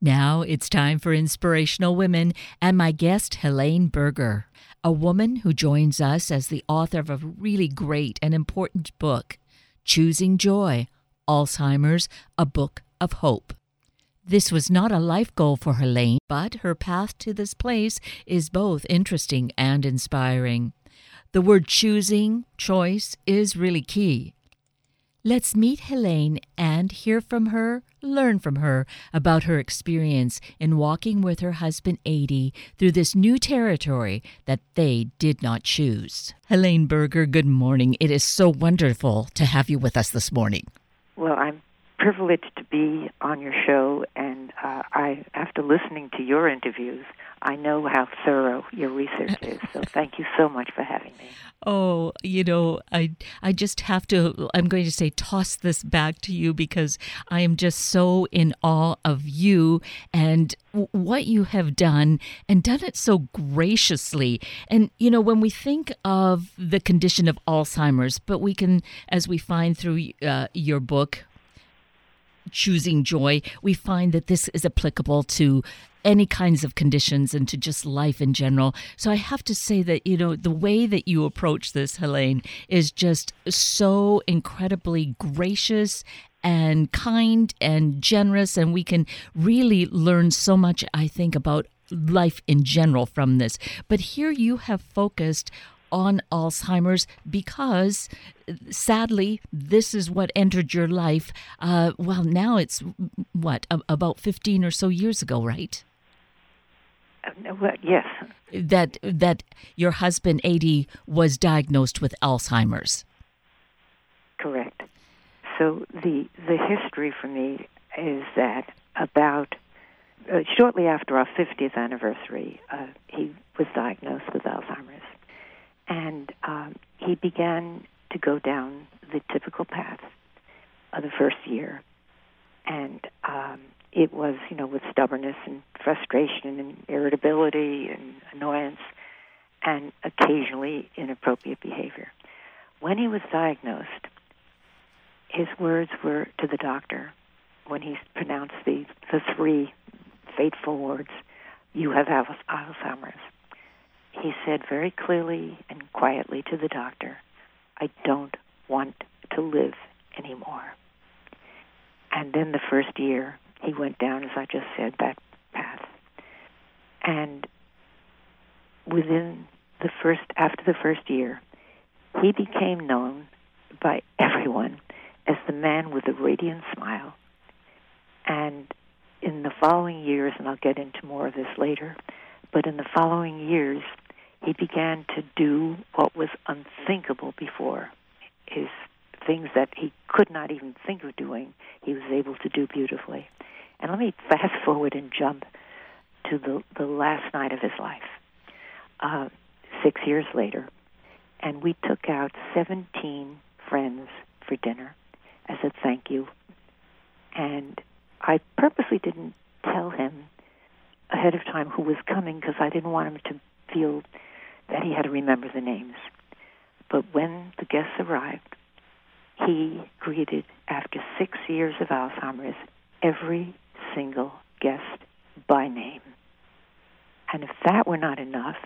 Now it's time for Inspirational Women and my guest, Helene Berger, a woman who joins us as the author of a really great and important book, Choosing Joy Alzheimer's, a Book of Hope. This was not a life goal for Helene, but her path to this place is both interesting and inspiring. The word choosing, choice, is really key. Let's meet Helene and hear from her, learn from her about her experience in walking with her husband 80 through this new territory that they did not choose. Helene Berger, good morning. It is so wonderful to have you with us this morning. Well, I'm privileged to be on your show, and uh, I, after listening to your interviews, I know how thorough your research is. So thank you so much for having me. Oh, you know, I I just have to I'm going to say toss this back to you because I am just so in awe of you and what you have done and done it so graciously. And you know, when we think of the condition of Alzheimer's, but we can as we find through uh, your book choosing joy, we find that this is applicable to any kinds of conditions and to just life in general. So I have to say that, you know, the way that you approach this, Helene, is just so incredibly gracious and kind and generous. And we can really learn so much, I think, about life in general from this. But here you have focused on Alzheimer's because sadly, this is what entered your life. Uh, well, now it's what, about 15 or so years ago, right? Uh, well, yes. That that your husband 80 was diagnosed with Alzheimer's. Correct. So the the history for me is that about uh, shortly after our 50th anniversary, uh, he was diagnosed with Alzheimer's and um, he began to go down the typical path of the first year, and um, it was you know with stubbornness and frustration and irritability and annoyance, and occasionally inappropriate behavior. When he was diagnosed, his words were to the doctor when he pronounced the the three fateful words, "You have Alzheimer's." He said very clearly and quietly to the doctor, I don't want to live anymore. And then the first year, he went down, as I just said, that path. And within the first, after the first year, he became known by everyone as the man with the radiant smile. And in the following years, and I'll get into more of this later, but in the following years, he began to do what was unthinkable before. His things that he could not even think of doing, he was able to do beautifully. And let me fast forward and jump to the, the last night of his life, uh, six years later. And we took out 17 friends for dinner as a thank you. And I purposely didn't tell him ahead of time who was coming because I didn't want him to feel that he had to remember the names. But when the guests arrived, he greeted, after six years of Alzheimer's, every single guest by name. And if that were not enough,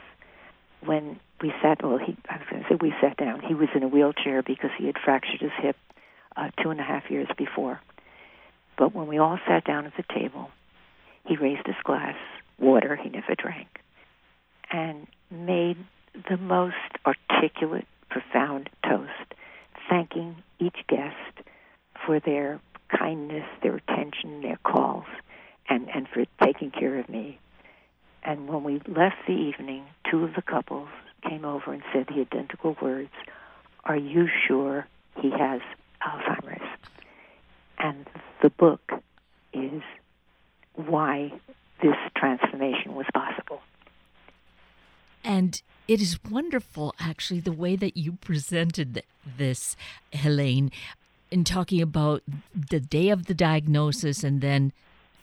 when we sat, well, he, I was going to say we sat down. He was in a wheelchair because he had fractured his hip uh, two and a half years before. But when we all sat down at the table, he raised his glass, water he never drank, and made the most articulate, profound toast, thanking each guest for their kindness, their attention, their calls, and, and for taking care of me. And when we left the evening, two of the couples came over and said the identical words Are you sure he has Alzheimer's? And the book is why this transformation was possible. And it is wonderful, actually, the way that you presented this, Helene, in talking about the day of the diagnosis and then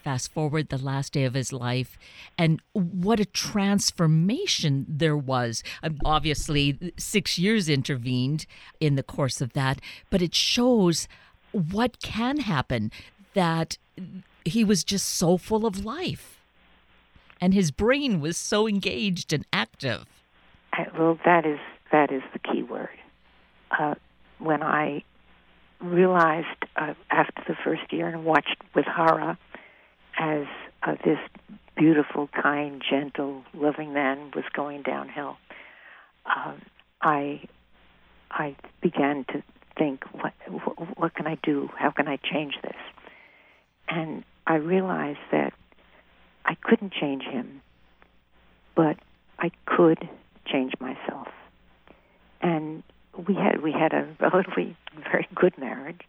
fast forward the last day of his life and what a transformation there was. Um, obviously, six years intervened in the course of that, but it shows what can happen that he was just so full of life. And his brain was so engaged and active. Well, that is that is the key word. Uh, when I realized uh, after the first year and watched with horror as uh, this beautiful, kind, gentle, loving man was going downhill, um, I I began to think, what what can I do? How can I change this? And I realized that I couldn't change him, but I could change myself. And we had we had a relatively very good marriage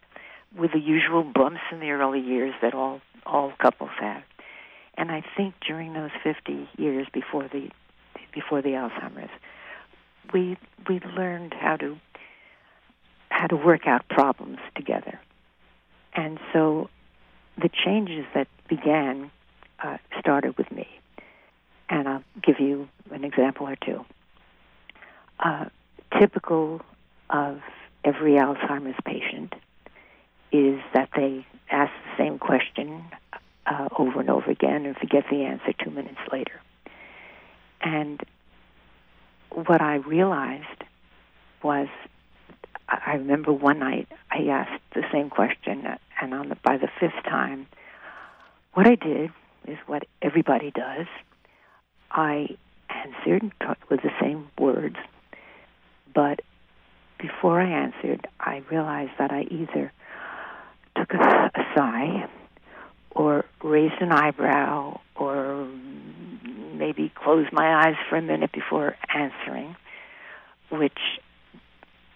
with the usual bumps in the early years that all all couples have. And I think during those 50 years before the before the Alzheimer's, we we learned how to how to work out problems together. And so the changes that began uh, started with me. And I'll give you an example or two. Uh, typical of every Alzheimer's patient is that they ask the same question uh, over and over again and forget the answer two minutes later. And what I realized was, I remember one night I asked the same question, and on the, by the fifth time, what I did is what everybody does. I answered with the same words, but before I answered, I realized that I either took a, a sigh or raised an eyebrow or maybe closed my eyes for a minute before answering, which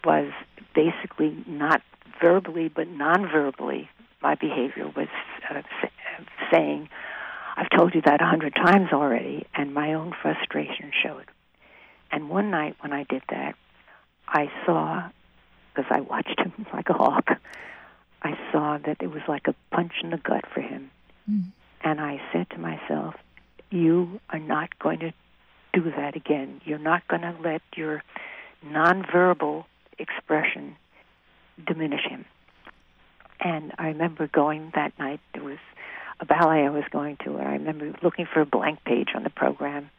was basically not verbally but non-verbally my behavior was uh, saying, I've told you that a hundred times already, and my own frustration showed. And one night when I did that, I saw, because I watched him like a hawk, I saw that it was like a punch in the gut for him. Mm. And I said to myself, You are not going to do that again. You're not going to let your nonverbal expression diminish him. And I remember going that night, there was a ballet I was going to, and I remember looking for a blank page on the program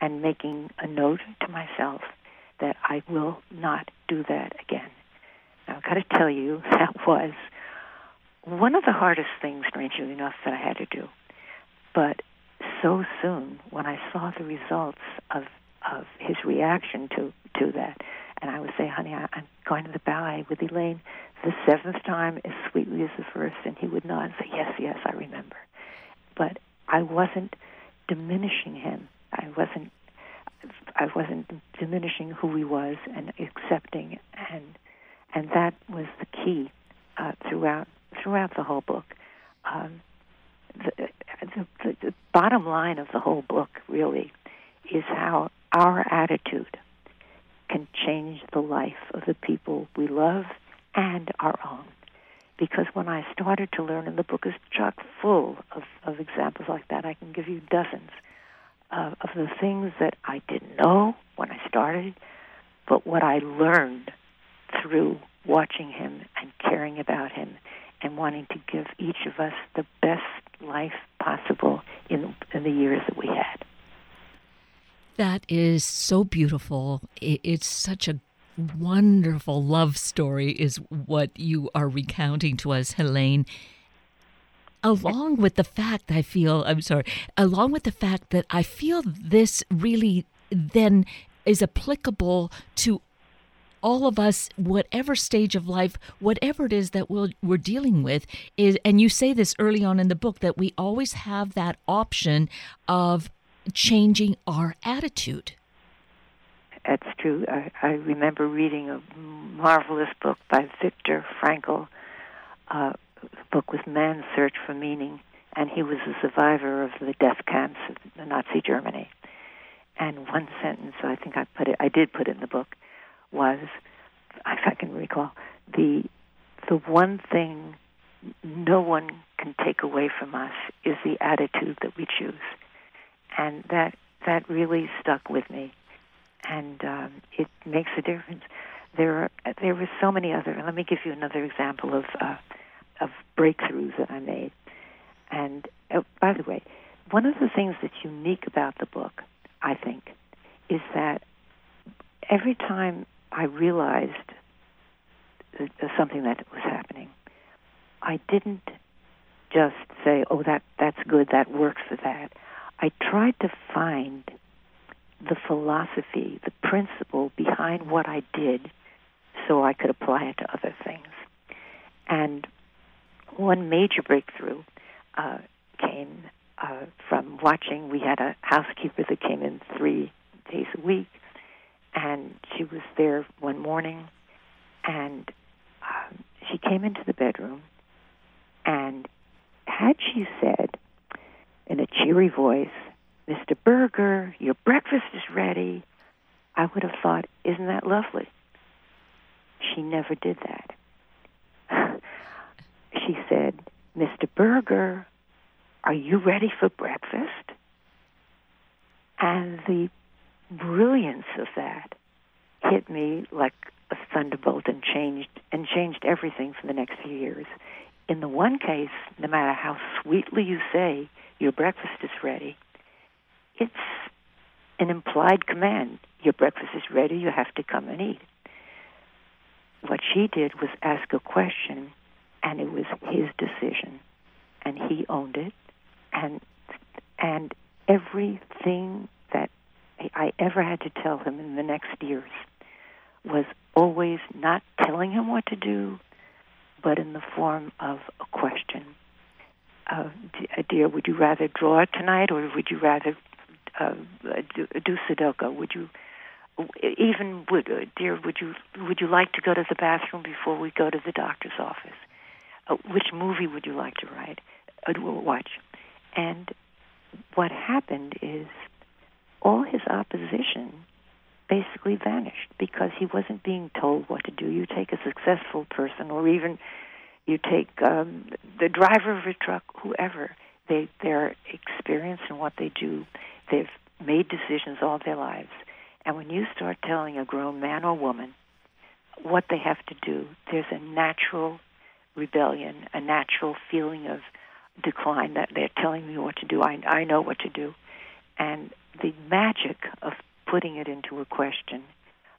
and making a note to myself that I will not do that again. Now, I've got to tell you, that was one of the hardest things, strangely enough, that I had to do. But so soon, when I saw the results of of his reaction to to that, and I would say, "Honey, I, I'm going to the ballet with Elaine the seventh time as sweetly as the first, and he would nod and say, "Yes, yes, I remember." But I wasn't diminishing him. I wasn't I wasn't diminishing who he was and accepting and and that was the key uh, throughout throughout the whole book. Um, the, the, the, the bottom line of the whole book really is how our attitude can change the life of the people we love and our own. Because when I started to learn, and the book is chock full of, of examples like that, I can give you dozens of, of the things that I didn't know when I started, but what I learned through watching him and caring about him and wanting to give each of us the best life possible in, in the years that we had. That is so beautiful. It's such a wonderful love story, is what you are recounting to us, Helene along with the fact I feel, I'm sorry, along with the fact that I feel this really then is applicable to all of us, whatever stage of life, whatever it is that we we are dealing with, is, and you say this early on in the book, that we always have that option of changing our attitude. That's true. I, I remember reading a marvelous book by Viktor Frankl, uh, book was Man's Search for Meaning, and he was a survivor of the death camps of the Nazi Germany. And one sentence, I think I put it, I did put it in the book, was, if I can recall, the the one thing no one can take away from us is the attitude that we choose, and that that really stuck with me, and um, it makes a difference. There are there were so many other. Let me give you another example of. Uh, of breakthroughs that I made. And uh, by the way, one of the things that's unique about the book, I think, is that every time I realized something that was happening, I didn't just say, "Oh, that that's good. That works for that." I tried to find the philosophy, the principle behind what I did, so I could apply it to other things. And one major breakthrough uh, came uh, from watching. We had a housekeeper that came in three days a week, and she was there one morning, and um, she came into the bedroom, and had she said in a cheery voice, Mr. Berger, your breakfast is ready, I would have thought, isn't that lovely? She never did that. she said, Mr. Berger, are you ready for breakfast? And the brilliance of that hit me like a thunderbolt and changed and changed everything for the next few years. In the one case, no matter how sweetly you say your breakfast is ready, it's an implied command. Your breakfast is ready, you have to come and eat. What she did was ask a question, and it was his decision, and he owned it, and and everything that I ever had to tell him in the next years was always not telling him what to do, but in the form of a question. Uh, dear, would you rather draw tonight, or would you rather uh, do, do Sudoku? Would you even would uh, dear would you would you like to go to the bathroom before we go to the doctor's office? Uh, which movie would you like to write uh, watch? And what happened is all his opposition basically vanished because he wasn't being told what to do. You take a successful person, or even you take um, the driver of a truck, whoever. They they're experienced in what they do. They've made decisions all their lives. And when you start telling a grown man or woman what they have to do, there's a natural rebellion, a natural feeling of decline that they're telling me what to do. I, I know what to do. And the magic of putting it into a question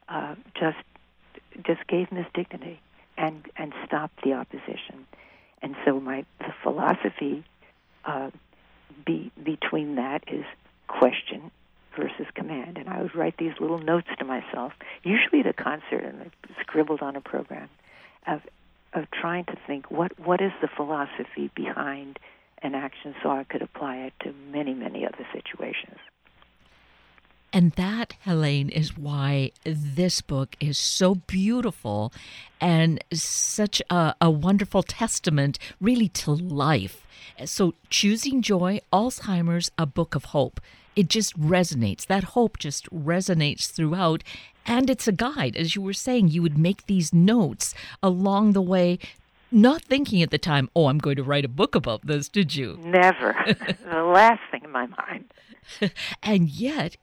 uh, just just gave him his dignity and and stopped the opposition. And so my the philosophy uh, be, between that is question versus command. And I would write these little notes to myself, usually at a concert, and scribbled on a program, of of trying to think what what is the philosophy behind an action, so I could apply it to many many other situations. And that, Helene, is why this book is so beautiful and such a, a, wonderful testament, really, to life. So, Choosing Joy, Alzheimer's, a book of hope it just resonates. That hope just resonates throughout. And it's a guide. As you were saying, you would make these notes along the way, not thinking at the time, oh, I'm going to write a book about this, did you? Never. the last thing in my mind. and yet,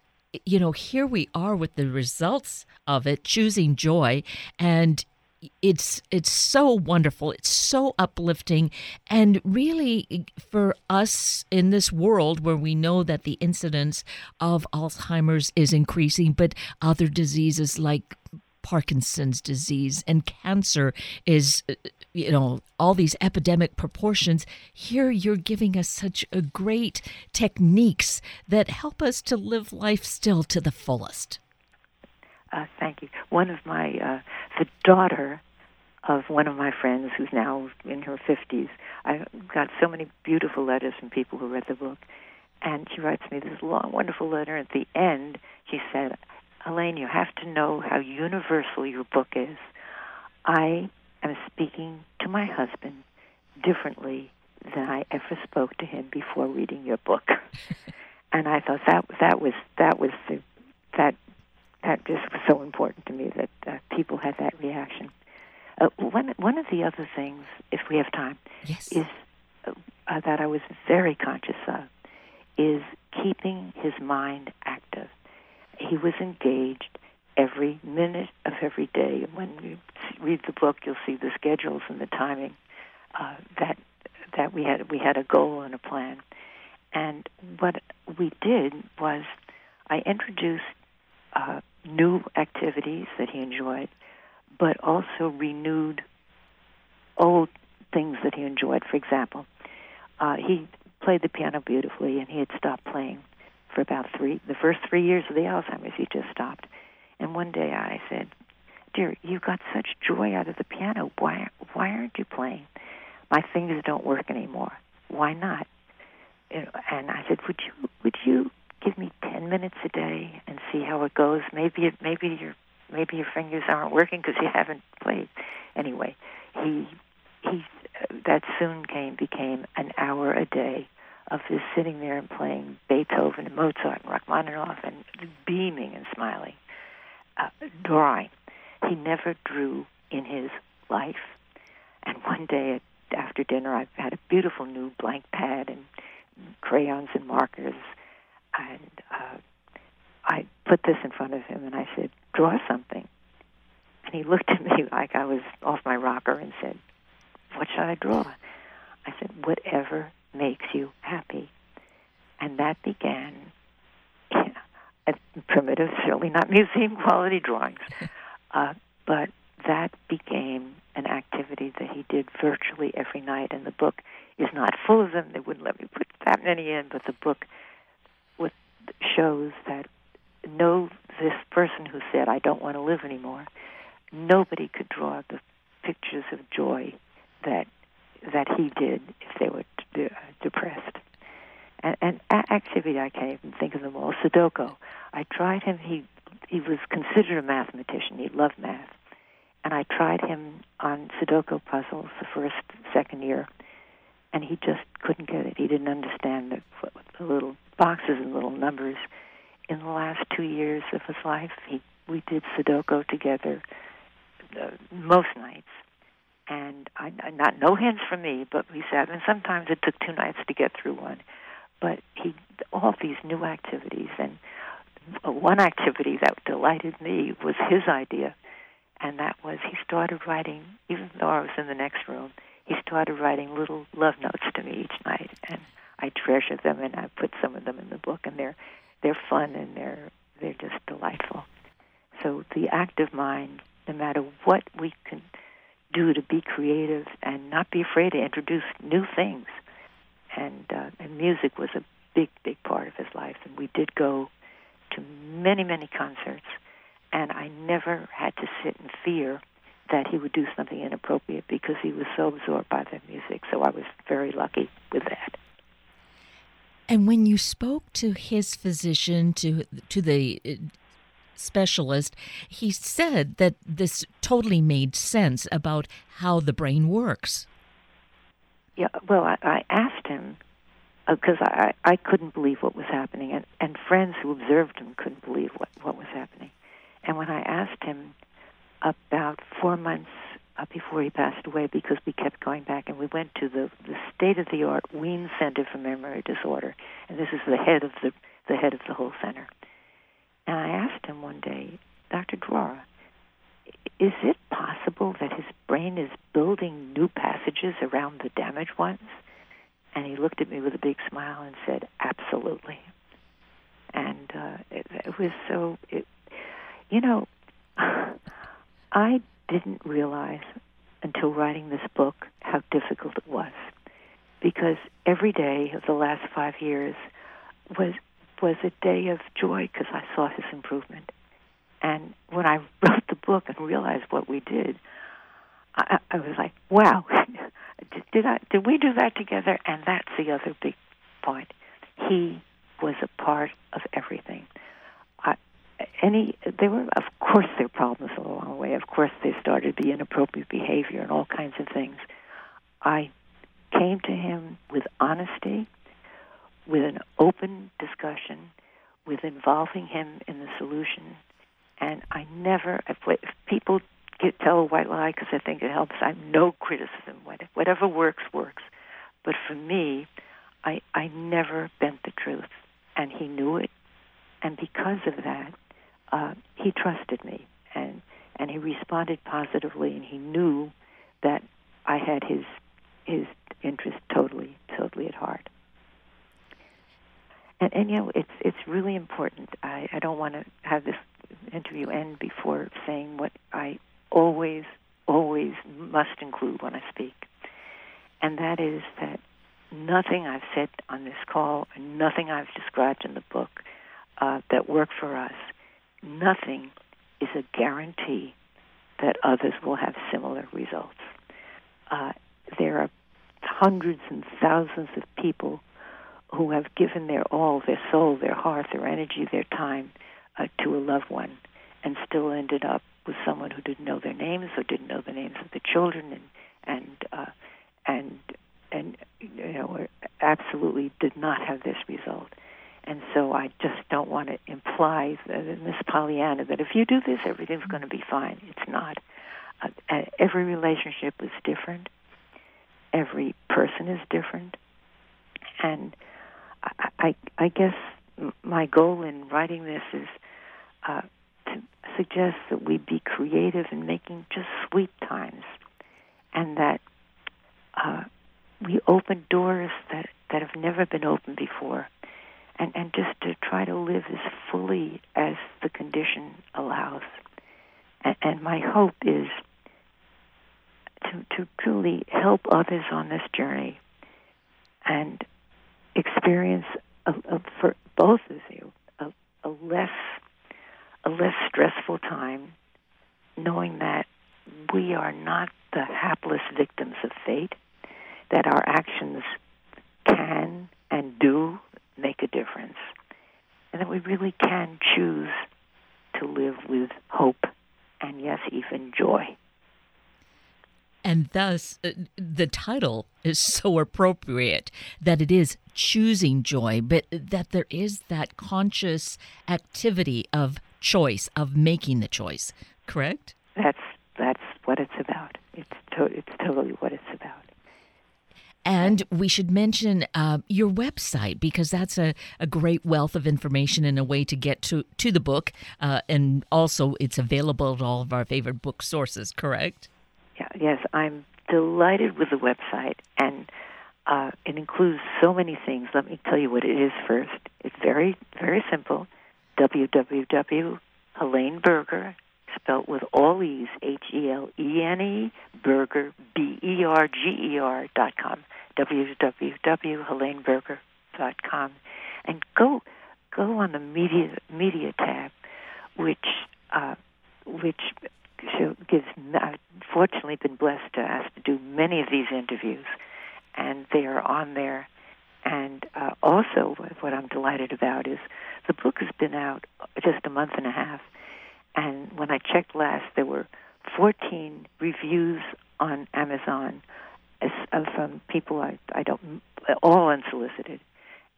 you know, here we are with the results of it, choosing joy. And it's it's so wonderful it's so uplifting and really for us in this world where we know that the incidence of alzheimer's is increasing but other diseases like Parkinson's disease and cancer is, you know, all these epidemic proportions. Here you're giving us such a great techniques that help us to live life still to the fullest. Uh, thank you. One of my, uh, the daughter of one of my friends who's now in her 50s, I got so many beautiful letters from people who read the book. And she writes me this long, wonderful letter. At the end, she said, Elaine, you have to know how universal your book is. I am speaking to my husband differently than I ever spoke to him before reading your book. and I thought that that was that was the, that that just was so important to me that uh, people had that reaction. Uh, one one of the other things, if we have time, yes. is uh, that I was very conscious of is keeping his mind active. He was engaged every minute of every day. And when you read the book, you'll see the schedules and the timing uh, that that we had we had a goal and a plan. And what we did was I introduced uh, new activities that he enjoyed, but also renewed old things that he enjoyed. For example, uh, he played the piano beautifully, and he had stopped playing for about three the first three years of the Alzheimer's. He just stopped. And one day I said, "Dear, you got such joy out of the piano. Why why aren't you playing? My fingers don't work anymore. Why not?" And I said, "Would you would you give me ten minutes a day and see how it goes? Maybe it, maybe your maybe your fingers aren't working because you haven't played." Anyway, he he that soon came became an hour a day of just sitting there and playing Beethoven and Mozart and Rachmaninoff and beaming and smiling, uh, drawing. He never drew in his life. And one day after dinner, I had a beautiful new blank pad and crayons and markers, and uh, I put this in front of him and I said, "Draw something." And he looked at me like I was off my rocker and said, what should I draw? I said, whatever makes you happy. And that began a primitive, certainly not museum quality drawings, uh, but that became an activity that he did virtually every night. And the book is not full of them. They wouldn't let me put that many in, but the book with, shows that no, this person who said, I don't want to live anymore, nobody could draw the pictures of joy that that he did if they were de- depressed. And, and activity, I can't even think of them all. Sudoku. I tried him. He he was considered a mathematician. He loved math, and I tried him on Sudoku puzzles the first second year, and he just couldn't get it. He didn't understand the, the little boxes and little numbers. In the last two years of his life, he we did Sudoku together uh, most nights and I, not no hints from me, but we sat, and sometimes it took two nights to get through one. But he, all these new activities, and uh, one activity that delighted me was his idea, and that was he started writing, even though I was in the next room, he started writing little love notes to me each night, and I treasure them, and I put some of them in the book, and they're they're fun and they're they're just delightful. So the active mind, no matter what we can do to be creative and not be afraid to introduce new things. And, uh, and music was a big, big part of his life. And we did go to many, many concerts. And I never had to sit in fear that he would do something inappropriate because he was so absorbed by the music. So I was very lucky with that. And when you spoke to his physician, to to the specialist, he said that this totally made sense about how the brain works. Yeah, well, I, I asked him because uh, I, I couldn't believe what was happening, and, and friends who observed him couldn't believe what, what was happening. And when I asked him about four months uh, before he passed away, because we kept going back, and we went to the, the state of the art Wien Center for Memory Disorder, and this is the head of the the head of the whole center. And I asked him one day, Dr. Duara, is it possible that his brain is building new passages around the damaged ones? And he looked at me with a big smile and said, Absolutely. And uh, it, it was so, it, you know, I didn't realize until writing this book how difficult it was. Because every day of the last five years was was a day of joy because I saw his improvement. And when I wrote the book and realized what we did, I, I was like, "Wow, did, I? Did we do that together?" And that's the other big point. He was a part of everything. I, any there were, of course, there were problems along the way. Of course, there started to be inappropriate behavior and all kinds of things. I came to him with honesty with an open discussion, with involving him in the solution. And I never, if, people get, tell a white lie because I think it helps, I'm no criticism. Whatever works, works. But for me, I, I never bent the truth. And he knew it. And because of that, uh, he trusted me. And, and he responded positively. And he knew that I had his, his interest totally and, and you know, it's it's really important. I, I don't want to have this interview end before saying what I always, always must include when I speak, and that is that nothing I've said on this call, nothing I've described in the book uh, that worked for us, nothing is a guarantee that others will have similar results. Uh, there are hundreds and thousands of people who have given their all, their soul, their heart, their energy, their time uh, to a loved one, and still ended up with someone who didn't know their names or didn't know the names of the children, and and uh, and and you know absolutely did not have this result. And so I just don't want to imply in this Pollyanna that if you do this, everything's going to be fine. It's not. Uh, every relationship is different. Every person is different, and I, guess my goal in writing this is uh, to suggest that we be creative in making just sweet times, and that uh, we open doors that that have never been opened before, and and just to try to live as fully as the condition allows. And, and my hope is to to truly help others on this journey, and experience a, a, for both of you a, a less a less stressful time, knowing that we are not the hapless victims of fate, that our actions can and do make a difference, and that we really can choose to live with hope and, yes, even joy. And thus, uh, the title is so appropriate that it is choosing joy, but that there is that conscious activity of choice, of making the choice. Correct? That's that's what it's about. It's to, it's totally what it's about. And we should mention uh, your website because that's a, a great wealth of information and a way to get to, to the book. Uh, and also, it's available at all of our favorite book sources, correct? Yes, I'm delighted with the website, and uh, it includes so many things. Let me tell you what it is first. It's very, very simple. www.helene spelled with all E's, H-E-L-E-N-E, Berger, B-E-R-G-E-R dot com, www.heleneberger.com, and go go on the media media tab, which uh, which gives. Fortunately been blessed to ask to do many of these interviews, and they are on there. And uh, also, what I'm delighted about is the book has been out just a month and a half, and when I checked last, there were 14 reviews on Amazon uh, from people I, I don't, all unsolicited,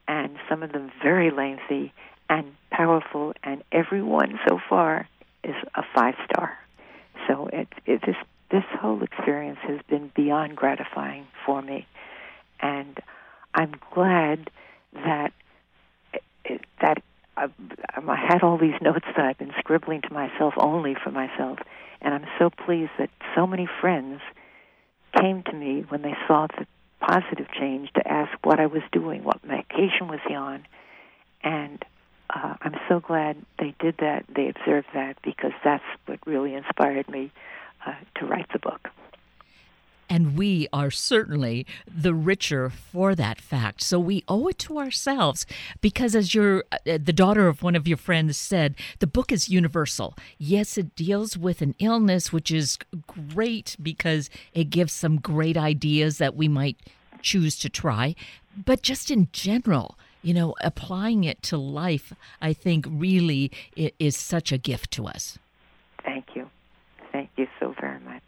and some of them very lengthy and powerful, and everyone so far is a five star. So it, it this this whole experience has been beyond gratifying for me, and I'm glad that that I, I had all these notes that I've been scribbling to myself only for myself, and I'm so pleased that so many friends came to me when they saw the positive change to ask what I was doing, what medication was he on, and uh, I'm so glad they did that. They observed that because that's what really inspired me uh, to write the book. And we are certainly the richer for that fact. So we owe it to ourselves because, as your uh, the daughter of one of your friends said, the book is universal. Yes, it deals with an illness, which is great because it gives some great ideas that we might choose to try. But just in general, you know, applying it to life, I think really is such a gift to us. Thank you. Thank you so very much.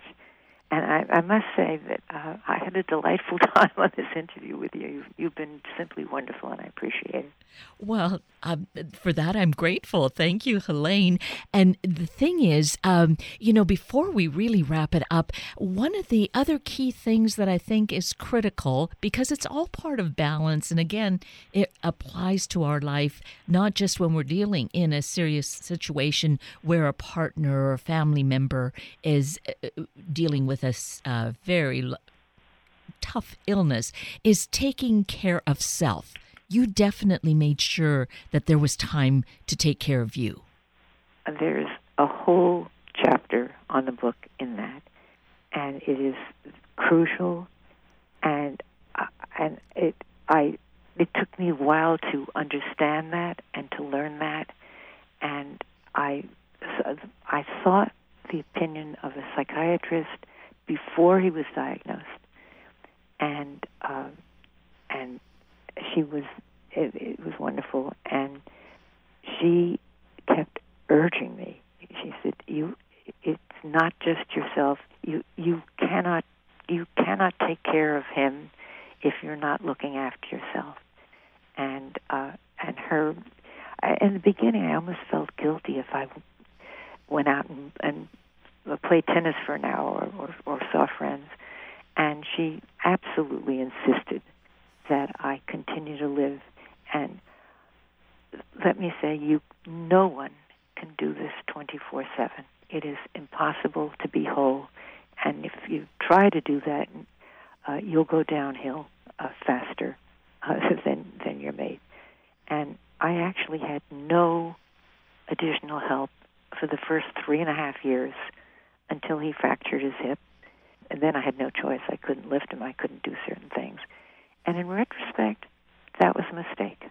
And I, I must say that uh, I had a delightful time on this interview with you. You've, you've been simply wonderful, and I appreciate it. Well, um, for that, I'm grateful. Thank you, Helene. And the thing is, um, you know, before we really wrap it up, one of the other key things that I think is critical, because it's all part of balance, and again, it applies to our life, not just when we're dealing in a serious situation where a partner or a family member is uh, dealing with a uh, very tough illness, is taking care of self you definitely made sure that there was time to take care of you. There's a whole chapter on the book in that, and it is crucial. And uh, and it I it took me a while to understand that and to learn that, and I I sought the opinion of a psychiatrist before he was diagnosed, and uh, and she was it, it was wonderful, and she kept urging me. She said, "You, it's not just yourself. You you cannot you cannot take care of him if you're not looking after yourself." And uh, and her, in the beginning, I almost felt guilty if I went out and, and played tennis for an hour or, or saw friends. And she absolutely insisted that I continue to live. And let me say, you, no one can do this 24 7. It is impossible to be whole. And if you try to do that, uh, you'll go downhill uh, faster uh, than, than your mate. And I actually had no additional help for the first three and a half years until he fractured his hip. And then I had no choice. I couldn't lift him. I couldn't do certain things. And in retrospect, that was a mistake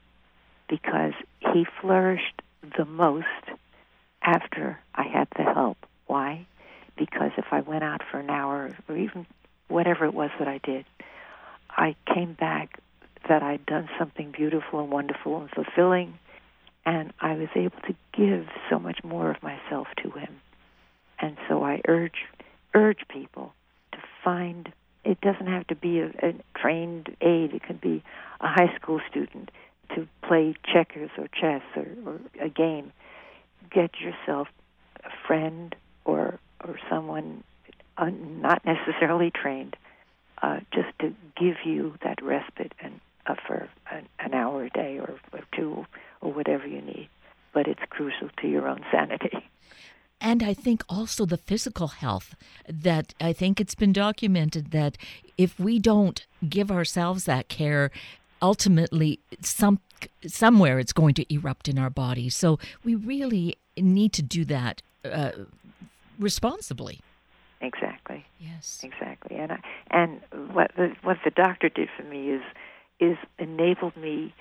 because he flourished the most after I had the help. Why? Because if I went out for an hour or even whatever it was that I did, I came back that I'd done something beautiful and wonderful and fulfilling, and I was able to give so much more of myself to him. And so I urge urge people find it doesn't have to be a, a trained aide. It can be a high school student to play checkers or chess or, or a game. Get yourself a friend or or someone uh, not necessarily trained, uh, just to give you that respite and uh, for an, an hour a day or, or two or whatever you need. But it's crucial to your own sanity. And I think also the physical health that I think it's been documented that if we don't give ourselves that care, ultimately some somewhere it's going to erupt in our body. So we really need to do that uh, responsibly. Exactly. Yes. Exactly. And I, and what the what the doctor did for me is is enabled me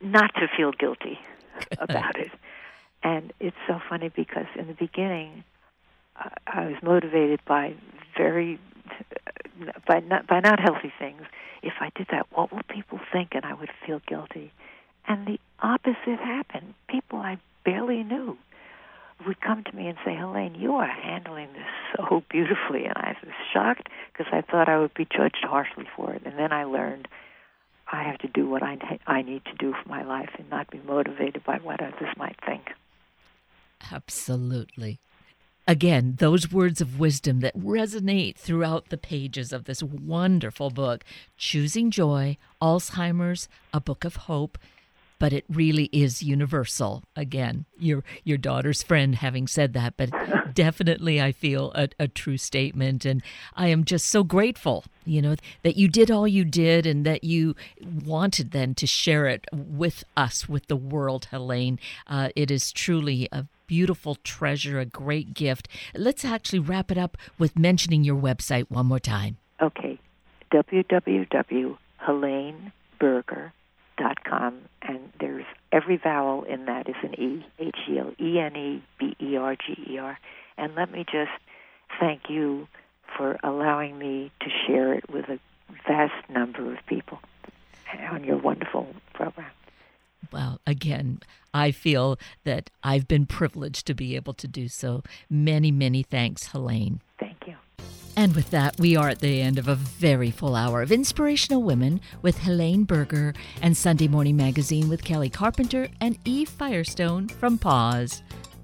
not to feel guilty about it. And it's so funny because in the beginning, uh, I was motivated by very by not by not healthy things. If I did that, what will people think? And I would feel guilty. And the opposite happened. People I barely knew would come to me and say, "Helene, you are handling this so beautifully." And I was shocked because I thought I would be judged harshly for it. And then I learned I have to do what I I need to do for my life and not be motivated by what others might think. Absolutely. Again, those words of wisdom that resonate throughout the pages of this wonderful book, Choosing Joy, Alzheimer's, A Book of Hope, but it really is universal. Again, your your daughter's friend having said that, but definitely I feel a, a true statement, and I am just so grateful, you know, that you did all you did, and that you wanted then to share it with us, with the world, Helene. Uh, it is truly a beautiful treasure, a great gift. Let's actually wrap it up with mentioning your website one more time. Okay. www.heleneberger.com. And there's every vowel in that is an E, H E L E N E B E R G E R. And let me just thank you for allowing me to share it with a vast number of people on your wonderful program well, again, I feel that I've been privileged to be able to do so. Many, many thanks, Helene. Thank you. And with that, we are at the end of a very full hour of Inspirational Women with Helene Berger and Sunday Morning Magazine with Kelly Carpenter and Eve Firestone from Pause.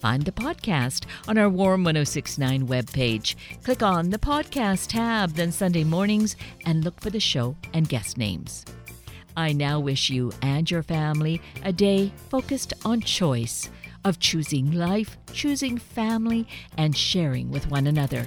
find the podcast on our Warm 1069 webpage. Click on the podcast tab, then Sunday mornings, and look for the show and guest names. I now wish you and your family a day focused on choice of choosing life, choosing family, and sharing with one another.